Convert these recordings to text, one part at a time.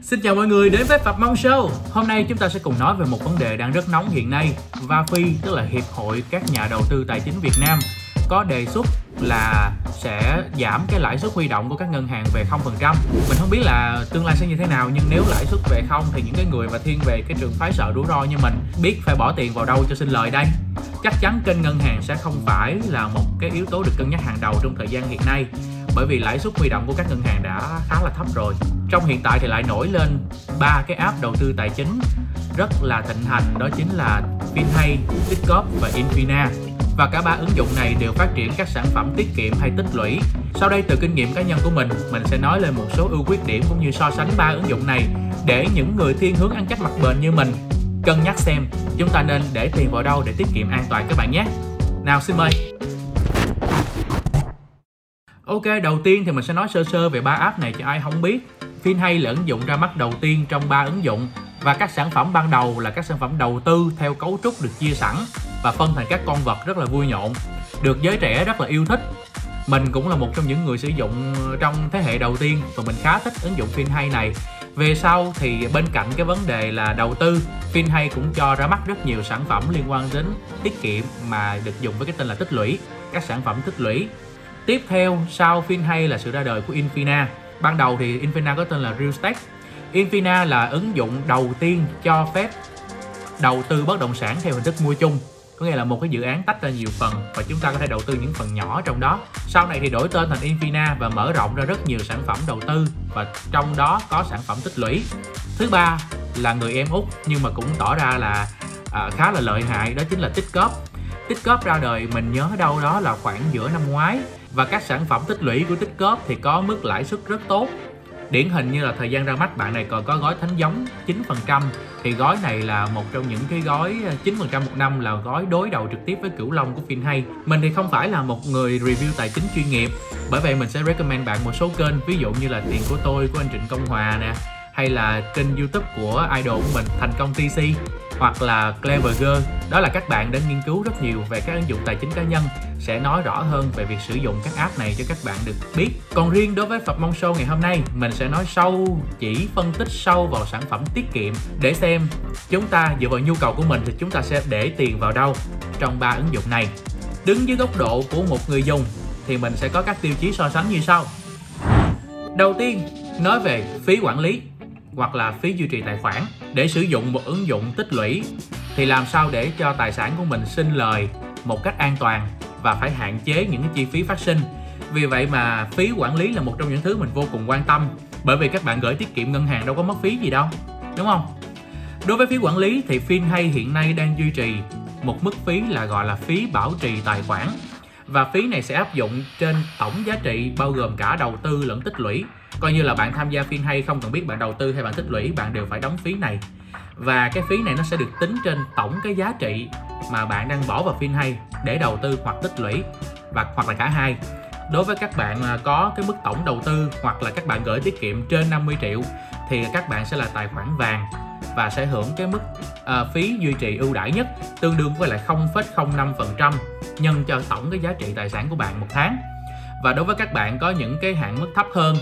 Xin chào mọi người đến với Phạm Mong Show Hôm nay chúng ta sẽ cùng nói về một vấn đề đang rất nóng hiện nay VAFI, tức là Hiệp hội các nhà đầu tư tài chính Việt Nam có đề xuất là sẽ giảm cái lãi suất huy động của các ngân hàng về 0%. Mình không biết là tương lai sẽ như thế nào nhưng nếu lãi suất về không thì những cái người mà thiên về cái trường phái sợ rủi ro như mình biết phải bỏ tiền vào đâu cho sinh lời đây. Chắc chắn kênh ngân hàng sẽ không phải là một cái yếu tố được cân nhắc hàng đầu trong thời gian hiện nay bởi vì lãi suất huy động của các ngân hàng đã khá là thấp rồi. Trong hiện tại thì lại nổi lên ba cái app đầu tư tài chính rất là thịnh hành đó chính là FinHay, Tích.Cóp và Infina và cả ba ứng dụng này đều phát triển các sản phẩm tiết kiệm hay tích lũy. Sau đây từ kinh nghiệm cá nhân của mình, mình sẽ nói lên một số ưu khuyết điểm cũng như so sánh ba ứng dụng này để những người thiên hướng ăn chắc mặt bền như mình cân nhắc xem chúng ta nên để tiền vào đâu để tiết kiệm an toàn các bạn nhé. Nào xin mời. Ok, đầu tiên thì mình sẽ nói sơ sơ về ba app này cho ai không biết. FinHay là ứng dụng ra mắt đầu tiên trong ba ứng dụng. Và các sản phẩm ban đầu là các sản phẩm đầu tư theo cấu trúc được chia sẵn và phân thành các con vật rất là vui nhộn, được giới trẻ rất là yêu thích. Mình cũng là một trong những người sử dụng trong thế hệ đầu tiên và mình khá thích ứng dụng FinHay này. Về sau thì bên cạnh cái vấn đề là đầu tư FinHay cũng cho ra mắt rất nhiều sản phẩm liên quan đến tiết kiệm mà được dùng với cái tên là tích lũy, các sản phẩm tích lũy. Tiếp theo, sau FinHay là sự ra đời của Infina ban đầu thì Infina có tên là RealStack Infina là ứng dụng đầu tiên cho phép đầu tư bất động sản theo hình thức mua chung. Có nghĩa là một cái dự án tách ra nhiều phần và chúng ta có thể đầu tư những phần nhỏ trong đó. Sau này thì đổi tên thành Infina và mở rộng ra rất nhiều sản phẩm đầu tư và trong đó có sản phẩm tích lũy. Thứ ba là người em út nhưng mà cũng tỏ ra là à, khá là lợi hại đó chính là tích cóp tích cóp ra đời mình nhớ đâu đó là khoảng giữa năm ngoái và các sản phẩm tích lũy của tích cóp thì có mức lãi suất rất tốt. Điển hình như là thời gian ra mắt, bạn này còn có gói thánh giống 9% thì gói này là một trong những cái gói ờ, 9% một năm là gói đối đầu trực tiếp với cửu long của FinHay mình thì không phải là một người review tài chính chuyên nghiệp, bởi vậy mình sẽ recommend bạn một số kênh, ví dụ như là tiền của tôi của anh Trịnh Công Hòa nè, hay là kênh youtube của idol của mình, thành công TC hoặc là Clever Girl. Đó là các bạn đã nghiên cứu rất nhiều về các ứng dụng tài chính cá nhân, sẽ nói rõ hơn về việc sử dụng các app này cho các bạn được biết. Còn riêng đối với Phật Mong Show ngày hôm nay, mình sẽ nói sâu, chỉ phân tích sâu vào sản phẩm tiết kiệm để xem chúng ta dựa vào nhu cầu của mình thì chúng ta sẽ để tiền vào đâu trong ba ứng dụng này. Đứng dưới góc độ của một người dùng thì mình sẽ có các tiêu chí so sánh như sau. Đầu tiên, nói về phí quản lý hoặc là phí duy trì tài khoản để sử dụng một ứng dụng tích lũy, thì làm sao để cho tài sản của mình sinh lời một cách an toàn và phải hạn chế những cái chi phí phát sinh? Vì vậy mà phí quản lý là một trong những thứ mình vô cùng quan tâm, bởi vì các bạn gửi tiết kiệm ngân hàng đâu có mất phí gì đâu, đúng không? Đối với phí quản lý thì FinHay hiện nay đang duy trì một mức phí là gọi là phí bảo trì tài khoản. Và phí này sẽ áp dụng trên tổng giá trị bao gồm cả đầu tư lẫn tích lũy coi như là bạn tham gia phiên hay không cần biết bạn đầu tư hay bạn tích lũy bạn đều phải đóng phí này. Và cái phí này nó sẽ được tính trên tổng cái giá trị mà bạn đang bỏ vào phiên hay để đầu tư hoặc tích lũy và hoặc là cả hai. Đối với các bạn à, có cái mức tổng đầu tư hoặc là các bạn gửi tiết kiệm trên 50 triệu thì các bạn sẽ là tài khoản vàng và sẽ hưởng cái mức uh, phí duy trì ưu đãi nhất tương đương với lại 0,05% nhân cho tổng cái giá trị tài sản của bạn một tháng. Và đối với các bạn có những cái hạn mức thấp hơn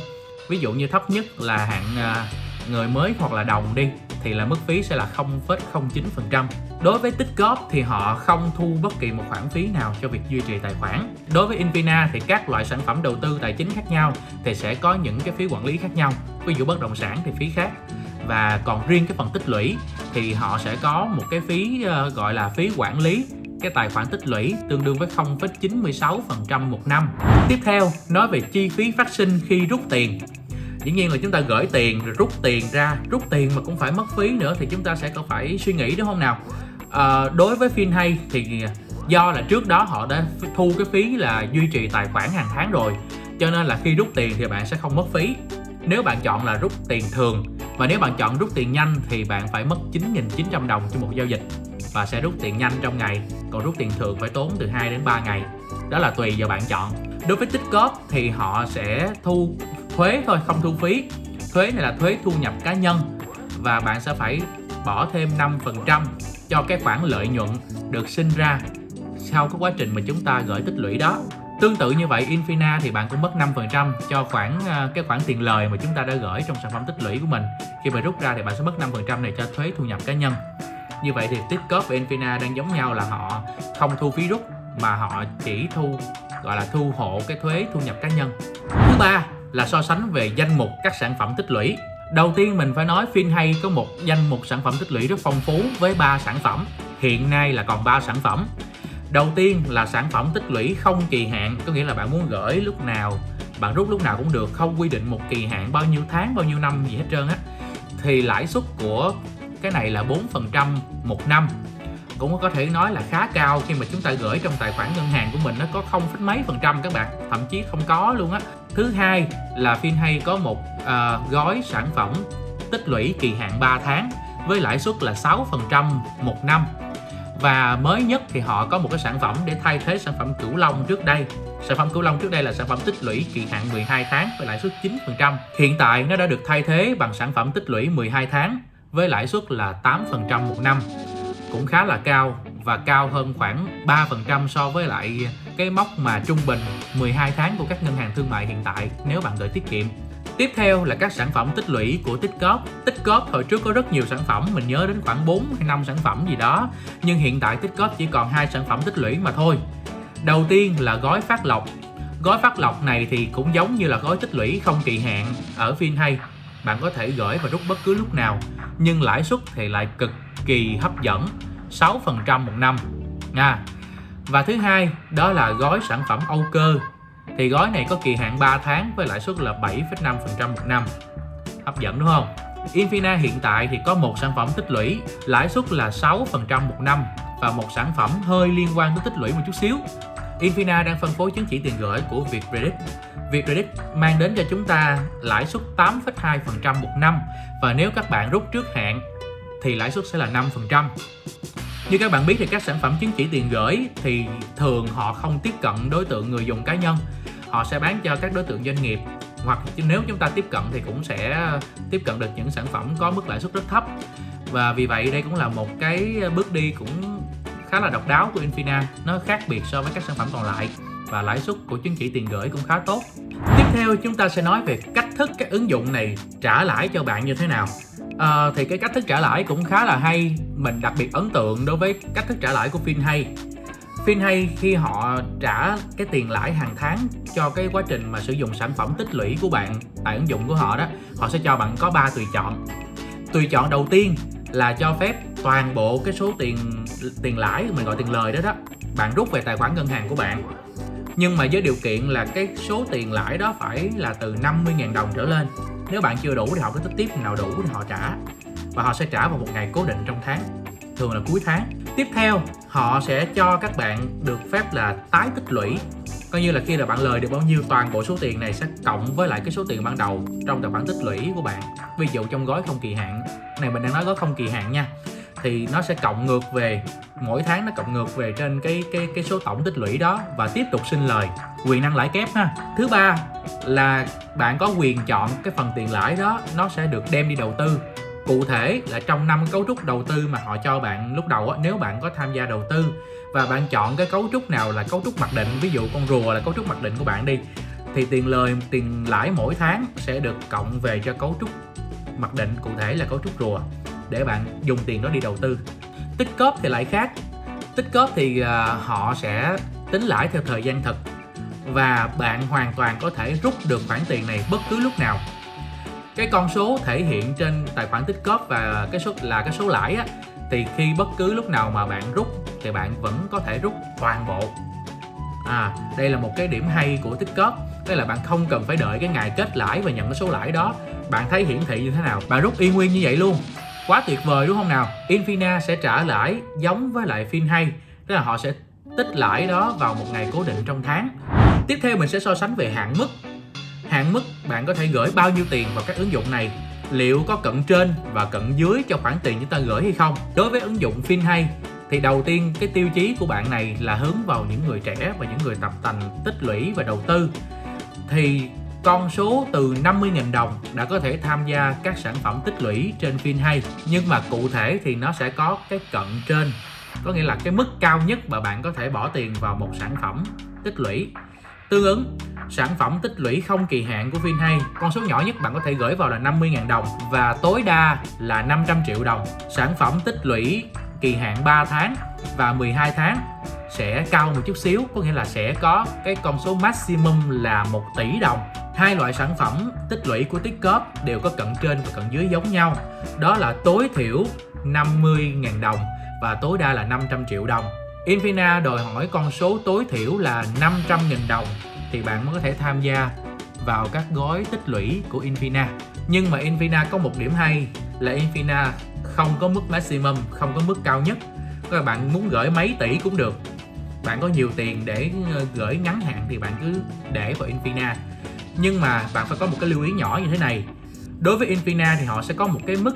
ví dụ như thấp nhất là hạng à, người mới hoặc là đồng đi thì là mức phí sẽ là 0,09%. Đối với tích góp thì họ không thu bất kỳ một khoản phí nào cho việc duy trì tài khoản. Đối với Invina thì các loại sản phẩm đầu tư tài chính khác nhau thì sẽ có những cái phí quản lý khác nhau. Ví dụ bất động sản thì phí khác. Và còn riêng cái phần tích lũy thì họ sẽ có một cái phí ờ, gọi là phí quản lý cái tài khoản tích lũy tương đương với 0,96% một năm. Tiếp theo, nói về chi phí phát sinh khi rút tiền dĩ nhiên là chúng ta gửi tiền rồi rút tiền ra. Rút tiền mà cũng phải mất phí nữa thì chúng ta sẽ có phải suy nghĩ đúng không nào? À, đối với FinHay thì ờ, do là trước đó họ đã thu cái phí là duy trì tài khoản hàng tháng rồi cho nên là khi rút tiền thì bạn sẽ không mất phí. Nếu bạn chọn là rút tiền thường và nếu bạn chọn rút tiền nhanh thì bạn phải mất 9.900 đồng cho một giao dịch và sẽ rút tiền nhanh trong ngày. Còn rút tiền thường phải tốn từ 2 đến 3 ngày. Đó là tùy vào bạn chọn. Đối với tích góp thì họ sẽ thu thuế thôi, không thu phí thuế này là thuế thu nhập cá nhân và bạn sẽ phải bỏ thêm 5% cho cái khoản lợi nhuận được sinh ra sau cái quá trình mà chúng ta gửi tích lũy đó Tương tự như vậy, Infina thì bạn cũng mất 5% cho khoản à, cái khoản tiền lời mà chúng ta đã gửi trong sản phẩm tích lũy của mình. Khi mà rút ra thì bạn sẽ mất 5% này cho thuế thu nhập cá nhân. Như vậy thì Tipcop và Infina đang giống nhau là họ không thu phí rút mà họ chỉ thu, gọi là thu hộ cái thuế thu nhập cá nhân. Thứ ba là so sánh về danh mục các sản phẩm tích lũy. Đầu tiên mình phải nói FinHay có một danh mục sản phẩm tích lũy rất phong phú với 3 sản phẩm. Hiện nay là còn 3 sản phẩm. Đầu tiên là sản phẩm tích lũy không kỳ hạn, có nghĩa là bạn muốn gửi lúc nào, bạn rút lúc nào cũng được, không quy định một kỳ hạn bao nhiêu tháng, bao nhiêu năm gì hết trơn á. Thì lãi suất của cái này là 4% một năm cũng có thể nói là khá cao khi mà chúng ta gửi trong tài khoản ngân hàng của mình nó có không phẩy mấy phần trăm các bạn thậm chí không có luôn á. Thứ hai là FinHay có một uh, gói sản phẩm tích lũy kỳ hạn 3 tháng với lãi suất là 6% một năm. Và mới nhất thì họ có một cái sản phẩm để thay thế sản phẩm cửu long trước đây. Sản phẩm cửu long trước đây là sản phẩm tích lũy kỳ hạn 12 tháng với lãi suất 9% hiện tại nó đã được thay thế bằng sản phẩm tích lũy 12 tháng với lãi suất là 8% một năm cũng khá là cao và cao hơn khoảng 3% so với lại cái mốc mà trung bình 12 tháng của các ngân hàng thương mại hiện tại nếu bạn gửi tiết kiệm. Tiếp theo là các sản phẩm tích lũy của Tích-Cóp. Tích-Cóp hồi trước có rất nhiều sản phẩm, mình nhớ đến khoảng 4 hay 5 sản phẩm gì đó. Nhưng hiện tại Tích-Cóp chỉ còn hai sản phẩm tích lũy mà thôi. Đầu tiên là gói phát lộc. Gói phát lộc này thì cũng giống như là gói tích lũy không kỳ hạn ở FinHay. Bạn có thể gửi và rút bất cứ lúc nào, nhưng lãi suất thì lại cực kỳ hấp dẫn 6% một năm. Nha. Và thứ hai đó là gói sản phẩm Âu cơ. Thì gói này có kỳ hạn 3 tháng với lãi suất là 7,5% một năm. Hấp dẫn đúng không? Infina hiện tại thì có một sản phẩm tích lũy lãi suất là 6% một năm và một sản phẩm hơi liên quan tới tích lũy một chút xíu. Infina đang phân phối chứng chỉ tiền gửi của Vietcredit. Vietcredit mang đến cho chúng ta lãi suất 8,2% một năm và nếu các bạn rút trước hạn thì lãi suất sẽ là 5%. Như các bạn biết thì các sản phẩm chứng chỉ tiền gửi thì thường họ không tiếp cận đối tượng người dùng cá nhân. Họ sẽ bán cho các đối tượng doanh nghiệp hoặc nếu chúng ta tiếp cận thì cũng sẽ tiếp cận được những sản phẩm có mức lãi suất rất thấp. Và vì vậy đây cũng là một cái bước đi cũng khá là độc đáo của Infina, nó khác biệt so với các sản phẩm còn lại và lãi suất của chứng chỉ tiền gửi cũng khá tốt. Tiếp theo chúng ta sẽ nói về cách thức các ứng dụng này trả lãi cho bạn như thế nào. À, thì cái cách thức trả lãi cũng khá là hay. Mình đặc biệt ấn tượng đối với cách thức trả lãi của FinHay. FinHay khi họ trả cái tiền lãi hàng tháng cho cái quá trình mà sử dụng sản phẩm tích lũy của bạn tại ứng dụng của họ đó họ sẽ cho bạn có 3 tùy chọn. Tùy chọn đầu tiên là cho phép toàn bộ cái số tiền tiền lãi mình gọi tiền lời đó đó bạn rút về tài khoản ngân hàng của bạn nhưng mà với điều kiện là cái số tiền lãi đó phải là từ 50.000 đồng trở lên. Nếu bạn chưa đủ thì họ cứ tích tiếp nào đủ thì họ trả. Và họ sẽ trả vào một ngày cố định trong tháng, thường là cuối tháng. Tiếp theo, họ sẽ cho các bạn được phép là tái tích lũy. Coi như là khi là bạn lời được bao nhiêu, toàn bộ số tiền này sẽ cộng với lại cái số tiền ban đầu trong tài khoản tích lũy của bạn. Ví dụ trong gói không kỳ hạn. Này, mình đang nói gói không kỳ hạn nha thì nó sẽ cộng ngược về, mỗi tháng nó cộng ngược về trên cái cái cái số tổng tích lũy đó và tiếp tục sinh lời. Quyền năng lãi kép ha. Thứ ba là bạn có quyền chọn cái phần tiền lãi đó, nó sẽ được đem đi đầu tư. Cụ thể là trong năm cấu trúc đầu tư mà họ cho bạn lúc đầu á, nếu bạn có tham gia đầu tư và bạn chọn cái cấu trúc nào là cấu trúc mặc định, ví dụ con rùa là cấu trúc mặc định của bạn đi, thì tiền lời, tiền lãi mỗi tháng sẽ được cộng về cho cấu trúc mặc định cụ thể là cấu trúc rùa để bạn dùng tiền đó đi đầu tư. Tích cóp thì lại khác. Tích cóp thì uh, họ sẽ tính lãi theo thời gian thực và bạn hoàn toàn có thể rút được khoản tiền này bất cứ lúc nào. Cái con số thể hiện trên tài khoản tích cóp và cái số là cái số lãi á thì khi bất cứ lúc nào mà bạn rút thì bạn vẫn có thể rút toàn bộ. À đây là một cái điểm hay của tích cóp. Tức là bạn không cần phải đợi cái ngày kết lãi và nhận cái số lãi đó. Bạn thấy hiển thị như thế nào? Bạn rút y nguyên như vậy luôn quá tuyệt vời đúng không nào? Infina sẽ trả lãi giống với lại FinHay tức là họ sẽ tích lãi đó vào một ngày cố định trong tháng. Tiếp theo mình sẽ so sánh về hạn mức. Hạn mức bạn có thể gửi bao nhiêu tiền vào các ứng dụng này? Liệu có cận trên và cận dưới cho khoản tiền chúng ta gửi hay không? Đối với ứng dụng FinHay thì đầu tiên cái tiêu chí của bạn này là hướng vào những người trẻ và những người tập tành, tích lũy và đầu tư. Thì con số từ 50.000 đồng đã có thể tham gia các sản phẩm tích lũy trên FinHay nhưng mà cụ thể thì nó sẽ có cái cận trên có nghĩa là cái mức cao nhất mà bạn có thể bỏ tiền vào một sản phẩm tích lũy Tương ứng, sản phẩm tích lũy không kỳ hạn của Vinhay, con số nhỏ nhất bạn có thể gửi vào là 50.000 đồng và tối đa là 500 triệu đồng. Sản phẩm tích lũy kỳ hạn 3 tháng và 12 tháng sẽ cao một chút xíu, có nghĩa là sẽ có cái con số maximum là 1 tỷ đồng. Hai loại sản phẩm tích lũy của Tikop đều có cận trên và cận dưới giống nhau. Đó là tối thiểu 50.000 đồng và tối đa là 500 triệu đồng. Infina đòi hỏi con số tối thiểu là 500.000 đồng thì bạn mới có thể tham gia vào các gói tích lũy của Infina. Nhưng mà Infina có một điểm hay là Infina không có mức maximum, không có mức cao nhất. Các bạn muốn gửi mấy tỷ cũng được. Bạn có nhiều tiền để ờ, gửi ngắn hạn thì bạn cứ để vào Infina. Nhưng mà bạn phải có một cái lưu ý nhỏ như thế này. Đối với Infina thì họ sẽ có một cái mức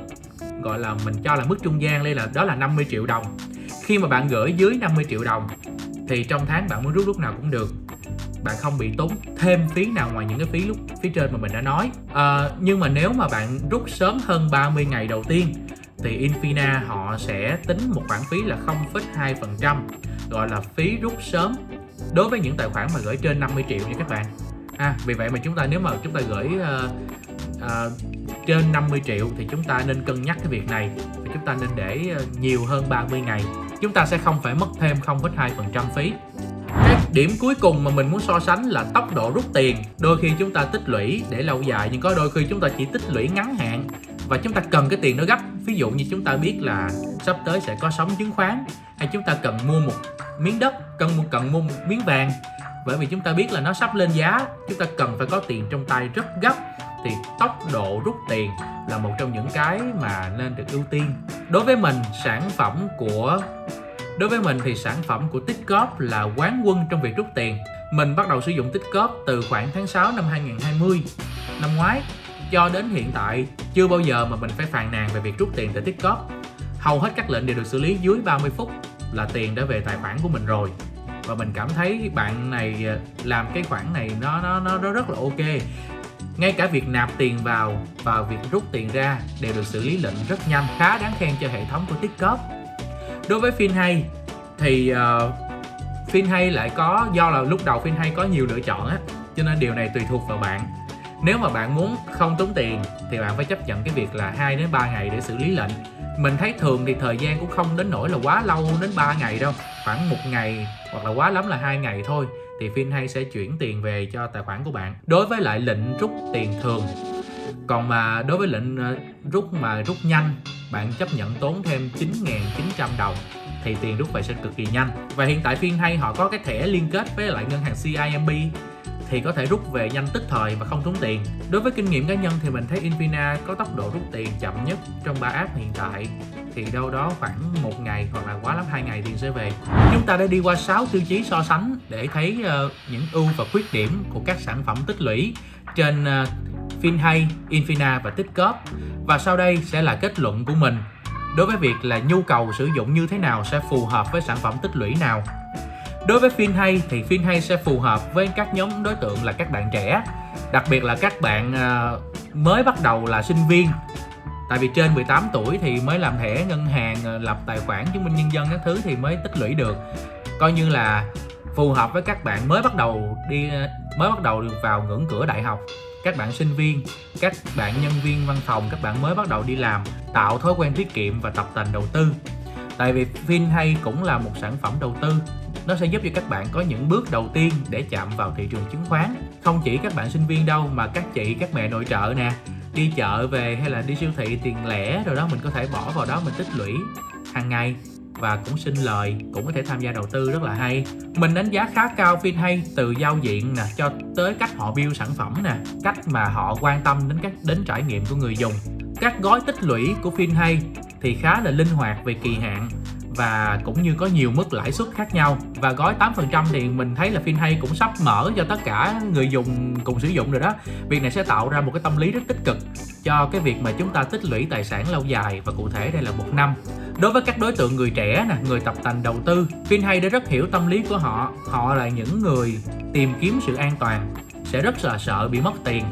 gọi là mình cho là mức trung gian đây là đó là 50 triệu đồng. Khi mà bạn gửi dưới 50 triệu đồng thì trong tháng bạn muốn rút lúc nào cũng được bạn không bị tốn thêm phí nào ngoài những cái phí lúc phía trên mà mình đã nói à, nhưng mà nếu mà bạn rút sớm hơn 30 ngày đầu tiên thì Infina họ sẽ tính một khoản phí là 0,2% gọi là phí rút sớm đối với những tài khoản mà gửi trên 50 triệu nha các bạn à, vì vậy mà chúng ta nếu mà chúng ta gửi uh, uh, trên 50 triệu thì chúng ta nên cân nhắc cái việc này và chúng ta nên để uh, nhiều hơn 30 ngày. Chúng ta sẽ không phải mất thêm 0,2% phí. Cái điểm cuối cùng mà mình muốn so sánh là tốc độ rút tiền. Đôi khi chúng ta tích lũy để lâu dài nhưng có đôi khi chúng ta chỉ tích lũy ngắn hạn. Và chúng ta cần cái tiền nó gấp. Ví dụ như chúng ta biết là sắp tới sẽ có sóng chứng khoán hay chúng ta cần mua một miếng đất cần cần mua một miếng vàng bởi vì chúng ta biết là nó sắp lên giá chúng ta cần phải có tiền trong tay rất gấp thì tốc độ rút tiền là một trong những cái mà nên được ưu tiên đối với mình sản phẩm của Đối với mình thì sản phẩm của Tích là quán quân trong việc rút tiền. Mình bắt đầu sử dụng Tích-cóp từ khoảng tháng 6 năm 2020, năm ngoái cho đến hiện tại chưa bao giờ mà mình phải phàn nàn về việc rút tiền từ Tích-cóp. Hầu hết các lệnh đều được xử lý dưới 30 phút là tiền đã về tài khoản của mình rồi và mình cảm thấy bạn này ờ, làm cái khoản này nó nó nó, nó rất là ok. Ngay cả việc nạp tiền vào và việc rút tiền ra đều được xử lý lệnh rất nhanh khá đáng khen cho hệ thống của Tiktok. Đối với phim hay thì ờ, uh, phim hay lại có do là lúc đầu phim hay có nhiều lựa chọn á cho nên điều này tùy thuộc vào bạn. Nếu mà bạn muốn không tốn tiền thì bạn phải chấp nhận cái việc là 2 đến 3 ngày để xử lý lệnh. Mình thấy thường thì thời gian cũng không đến nỗi là quá lâu đến 3 ngày đâu khoảng một ngày hoặc là quá lắm là hai ngày thôi, thì hay sẽ chuyển tiền về cho tài khoản của bạn. Đối với lại lệnh rút tiền thường, còn mà đối với lệnh ờ, rút mà rút nhanh, bạn chấp nhận tốn thêm 9.900 đồng, thì tiền rút về sẽ cực kỳ nhanh. Và hiện tại phiên hay họ có cái thẻ liên kết với lại ngân hàng CIMB thì có thể rút về nhanh tức thời và không tốn tiền. Đối với kinh nghiệm cá nhân thì mình thấy Invina có tốc độ rút tiền chậm nhất trong ba app hiện tại thì đâu đó khoảng một ngày hoặc là quá lắm hai ngày thì sẽ về. Chúng ta đã đi qua 6 tiêu chí so sánh để thấy uh, những ưu và khuyết điểm của các sản phẩm tích lũy trên uh, FinHay, Infina và Tích và sau đây sẽ là kết luận của mình đối với việc là nhu cầu sử dụng như thế nào sẽ phù hợp với sản phẩm tích lũy nào. Đối với FinHay thì FinHay sẽ phù hợp với các nhóm đối tượng là các bạn trẻ, đặc biệt là các bạn ờ, mới bắt đầu là sinh viên. Tại vì trên 18 tuổi thì mới làm thẻ ngân hàng, ờ, lập tài khoản chứng minh nhân dân các thứ thì mới tích lũy được. Coi như là phù hợp với các bạn mới bắt đầu đi ờ, mới bắt đầu được vào ngưỡng cửa đại học. Các bạn sinh viên các bạn nhân viên văn phòng các bạn mới bắt đầu đi làm tạo thói quen tiết kiệm và tập tành đầu tư. Tại vì FinHay cũng là một sản phẩm đầu tư nó sẽ giúp cho các bạn có những bước đầu tiên để chạm vào thị trường chứng khoán. Không chỉ các bạn sinh viên đâu mà các chị các mẹ nội trợ nè đi chợ về hay là đi siêu thị tiền lẻ rồi đó, mình có thể bỏ vào đó mình tích lũy hàng ngày và cũng sinh lời, cũng có thể tham gia đầu tư rất là hay. Mình đánh giá khá cao hay từ giao diện nè, cho tới cách họ build sản phẩm nè, cách mà họ quan tâm đến các, đến trải nghiệm của người dùng. Các gói tích lũy của hay thì khá là linh hoạt về kỳ hạn và cũng như có nhiều mức lãi suất khác nhau. Và gói 8% thì mình thấy là hay cũng sắp mở cho tất cả người dùng cùng sử dụng rồi đó. Việc này sẽ tạo ra một cái tâm lý rất tích cực cho cái việc mà chúng ta tích lũy tài sản lâu dài và cụ thể đây là một năm. Đối với các đối tượng người trẻ nè, người tập tành đầu tư hay đã rất hiểu tâm lý của họ. Họ là những người tìm kiếm sự an toàn, sẽ rất là sợ bị mất tiền.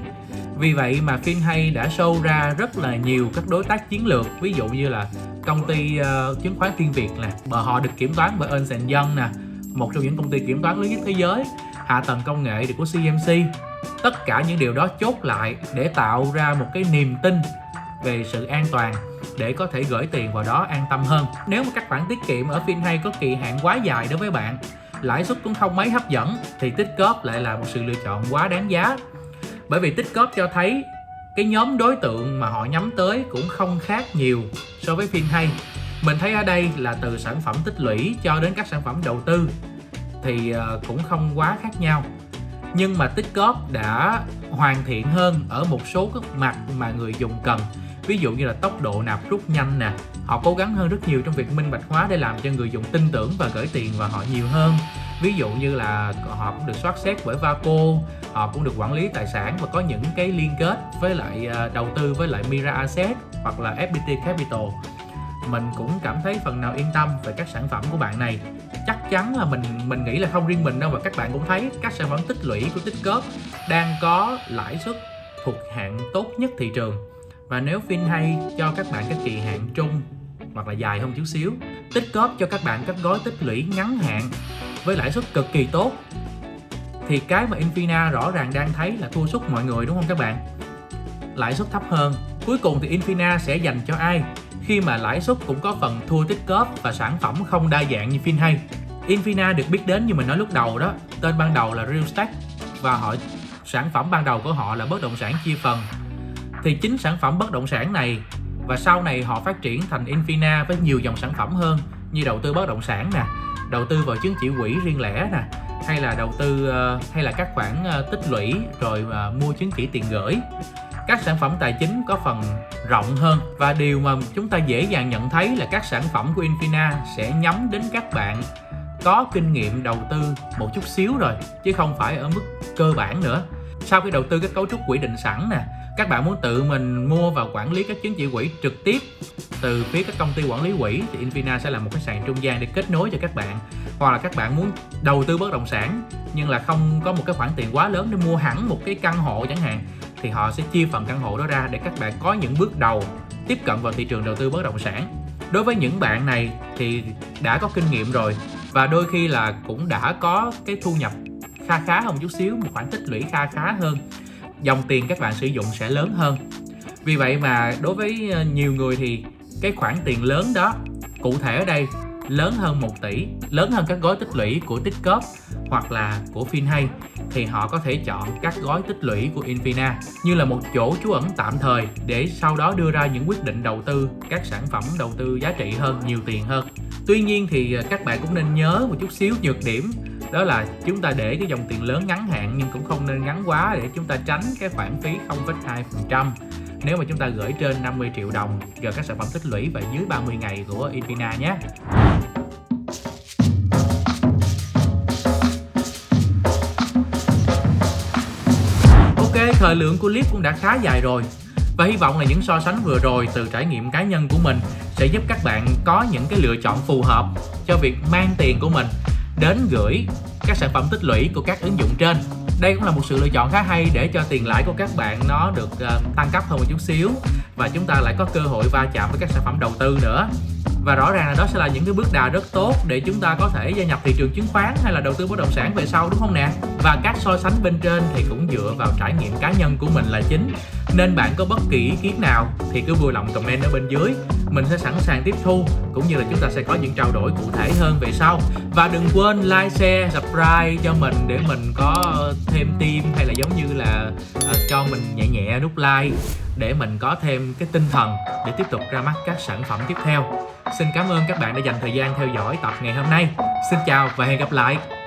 Vì vậy mà hay đã show ra rất là nhiều các đối tác chiến lược, ví dụ như là công ty uh, chứng khoán Tiên Việt nè, và họ được kiểm toán bởi Ernst Young nè, một trong những công ty kiểm toán lớn nhất thế giới hạ tầng công nghệ thì của CMC tất cả những điều đó chốt lại để tạo ra một cái niềm tin về sự an toàn để có thể gửi tiền vào đó an tâm hơn. Nếu mà các khoản tiết kiệm ở FinHay có kỳ hạn quá dài đối với bạn lãi suất cũng không mấy hấp dẫn thì tích cóp lại là một sự lựa chọn quá đáng giá. Bởi vì tích cóp cho thấy cái nhóm đối tượng mà họ nhắm tới cũng không khác nhiều so với FinHay mình thấy ở đây là từ sản phẩm tích lũy cho đến các sản phẩm đầu tư thì ờ, cũng không quá khác nhau. Nhưng mà tích góp đã hoàn thiện hơn ở một số các mặt mà người dùng cần. Ví dụ như là tốc độ nạp rút nhanh nè, họ cố gắng hơn rất nhiều trong việc minh bạch hóa để làm cho người dùng tin tưởng và gửi tiền vào họ nhiều hơn. Ví dụ như là họ cũng được soát xét bởi Vaco họ cũng được quản lý tài sản và có những cái liên kết với lại ờ, đầu tư với lại Mira Asset hoặc là FPT Capital. Mình cũng cảm thấy phần nào yên tâm về các sản phẩm của bạn này. Chắc chắn là mình mình nghĩ là không riêng mình đâu và các bạn cũng thấy các sản phẩm tích lũy của tích cớp đang có lãi suất thuộc hạng tốt nhất thị trường. Và nếu FinHay cho các bạn các kỳ hạn trung hoặc là dài hơn chút xíu tích cóp cho các bạn các gói tích lũy ngắn hạn với lãi suất cực kỳ tốt, thì cái mà Infina rõ ràng đang thấy là thua sút mọi người, đúng không các bạn? Lãi suất thấp hơn cuối cùng thì Infina sẽ dành cho ai? Khi mà lãi suất cũng có phần thua tích cóp và sản phẩm không đa dạng như FinHay Infina được biết đến như mình nói lúc đầu đó, tên ban đầu là Realstack và họ, sản phẩm ban đầu của họ là bất động sản chia phần. Thì chính sản phẩm bất động sản này và sau này họ phát triển thành Infina với nhiều dòng sản phẩm hơn như đầu tư bất động sản nè, đầu tư vào chứng chỉ quỹ riêng lẻ nè, hay là đầu tư ờ, hay là các khoản ờ, tích lũy rồi ờ, mua chứng chỉ tiền gửi các sản phẩm tài chính có phần rộng hơn và điều mà chúng ta dễ dàng nhận thấy là các sản phẩm của Infina sẽ nhắm đến các bạn có kinh nghiệm đầu tư một chút xíu rồi, chứ không phải ở mức cơ bản nữa. Sau khi đầu tư các cấu trúc quỹ định sẵn nè, các bạn muốn tự mình mua và quản lý các chứng chỉ quỹ trực tiếp từ phía các công ty quản lý quỹ thì Infina sẽ là một cái sàn trung gian để kết nối cho các bạn. Hoặc là các bạn muốn đầu tư bất động sản nhưng là không có một cái khoản tiền quá lớn để mua hẳn một cái căn hộ chẳng hạn thì họ sẽ chia phần căn hộ đó ra để các bạn có những bước đầu tiếp cận vào thị trường đầu tư bất động sản. Đối với những bạn này thì đã có kinh nghiệm rồi và đôi khi là cũng đã có cái thu nhập kha khá hơn chút xíu, một khoản tích lũy kha khá hơn. Dòng tiền các bạn sử dụng sẽ lớn hơn. Vì vậy mà đối với ờ, nhiều người thì cái khoản tiền lớn đó, cụ thể ở đây lớn hơn 1 tỷ, lớn hơn các gói tích lũy của Tích hoặc là của FinHay thì họ có thể chọn các gói tích lũy của Infina như là một chỗ trú ẩn tạm thời để sau đó đưa ra những quyết định đầu tư các sản phẩm đầu tư giá trị hơn, nhiều tiền hơn. Tuy nhiên thì à, các bạn cũng nên nhớ một chút xíu nhược điểm đó là chúng ta để cái dòng tiền lớn ngắn hạn nhưng cũng không nên ngắn quá để chúng ta tránh cái khoản phí 0,2% nếu mà chúng ta gửi trên 50 triệu đồng vào các sản phẩm tích lũy và dưới 30 ngày của Infina nhé. Ok, thời lượng của clip cũng đã khá dài rồi. Và hy vọng là những so sánh vừa rồi từ trải nghiệm cá nhân của mình sẽ giúp các bạn có những cái lựa chọn phù hợp cho việc mang tiền của mình đến gửi các sản phẩm tích lũy của các ứng dụng trên. Đây cũng là một sự lựa chọn khá hay để cho tiền lãi của các bạn nó được uh, tăng cấp hơn một chút xíu và chúng ta lại có cơ hội va chạm với các sản phẩm đầu tư nữa và rõ ràng là đó sẽ là những cái bước đà rất tốt để chúng ta có thể gia nhập thị trường chứng khoán hay là đầu tư bất động sản về sau, đúng không nè? Và các so sánh bên trên thì cũng dựa vào trải nghiệm cá nhân của mình là chính nên bạn có bất kỳ ý kiến nào thì cứ vui lòng comment ở bên dưới. Mình sẽ sẵn sàng tiếp thu cũng như là chúng ta sẽ có những trao đổi cụ thể hơn về sau. Và đừng quên like share subscribe cho mình để mình có thêm tim hay là giống như là uh, cho mình nhẹ nhẹ nút like để mình có thêm cái tinh thần để tiếp tục ra mắt các sản phẩm tiếp theo. Xin cảm ơn các bạn đã dành thời gian theo dõi tập ngày hôm nay. Xin chào và hẹn gặp lại!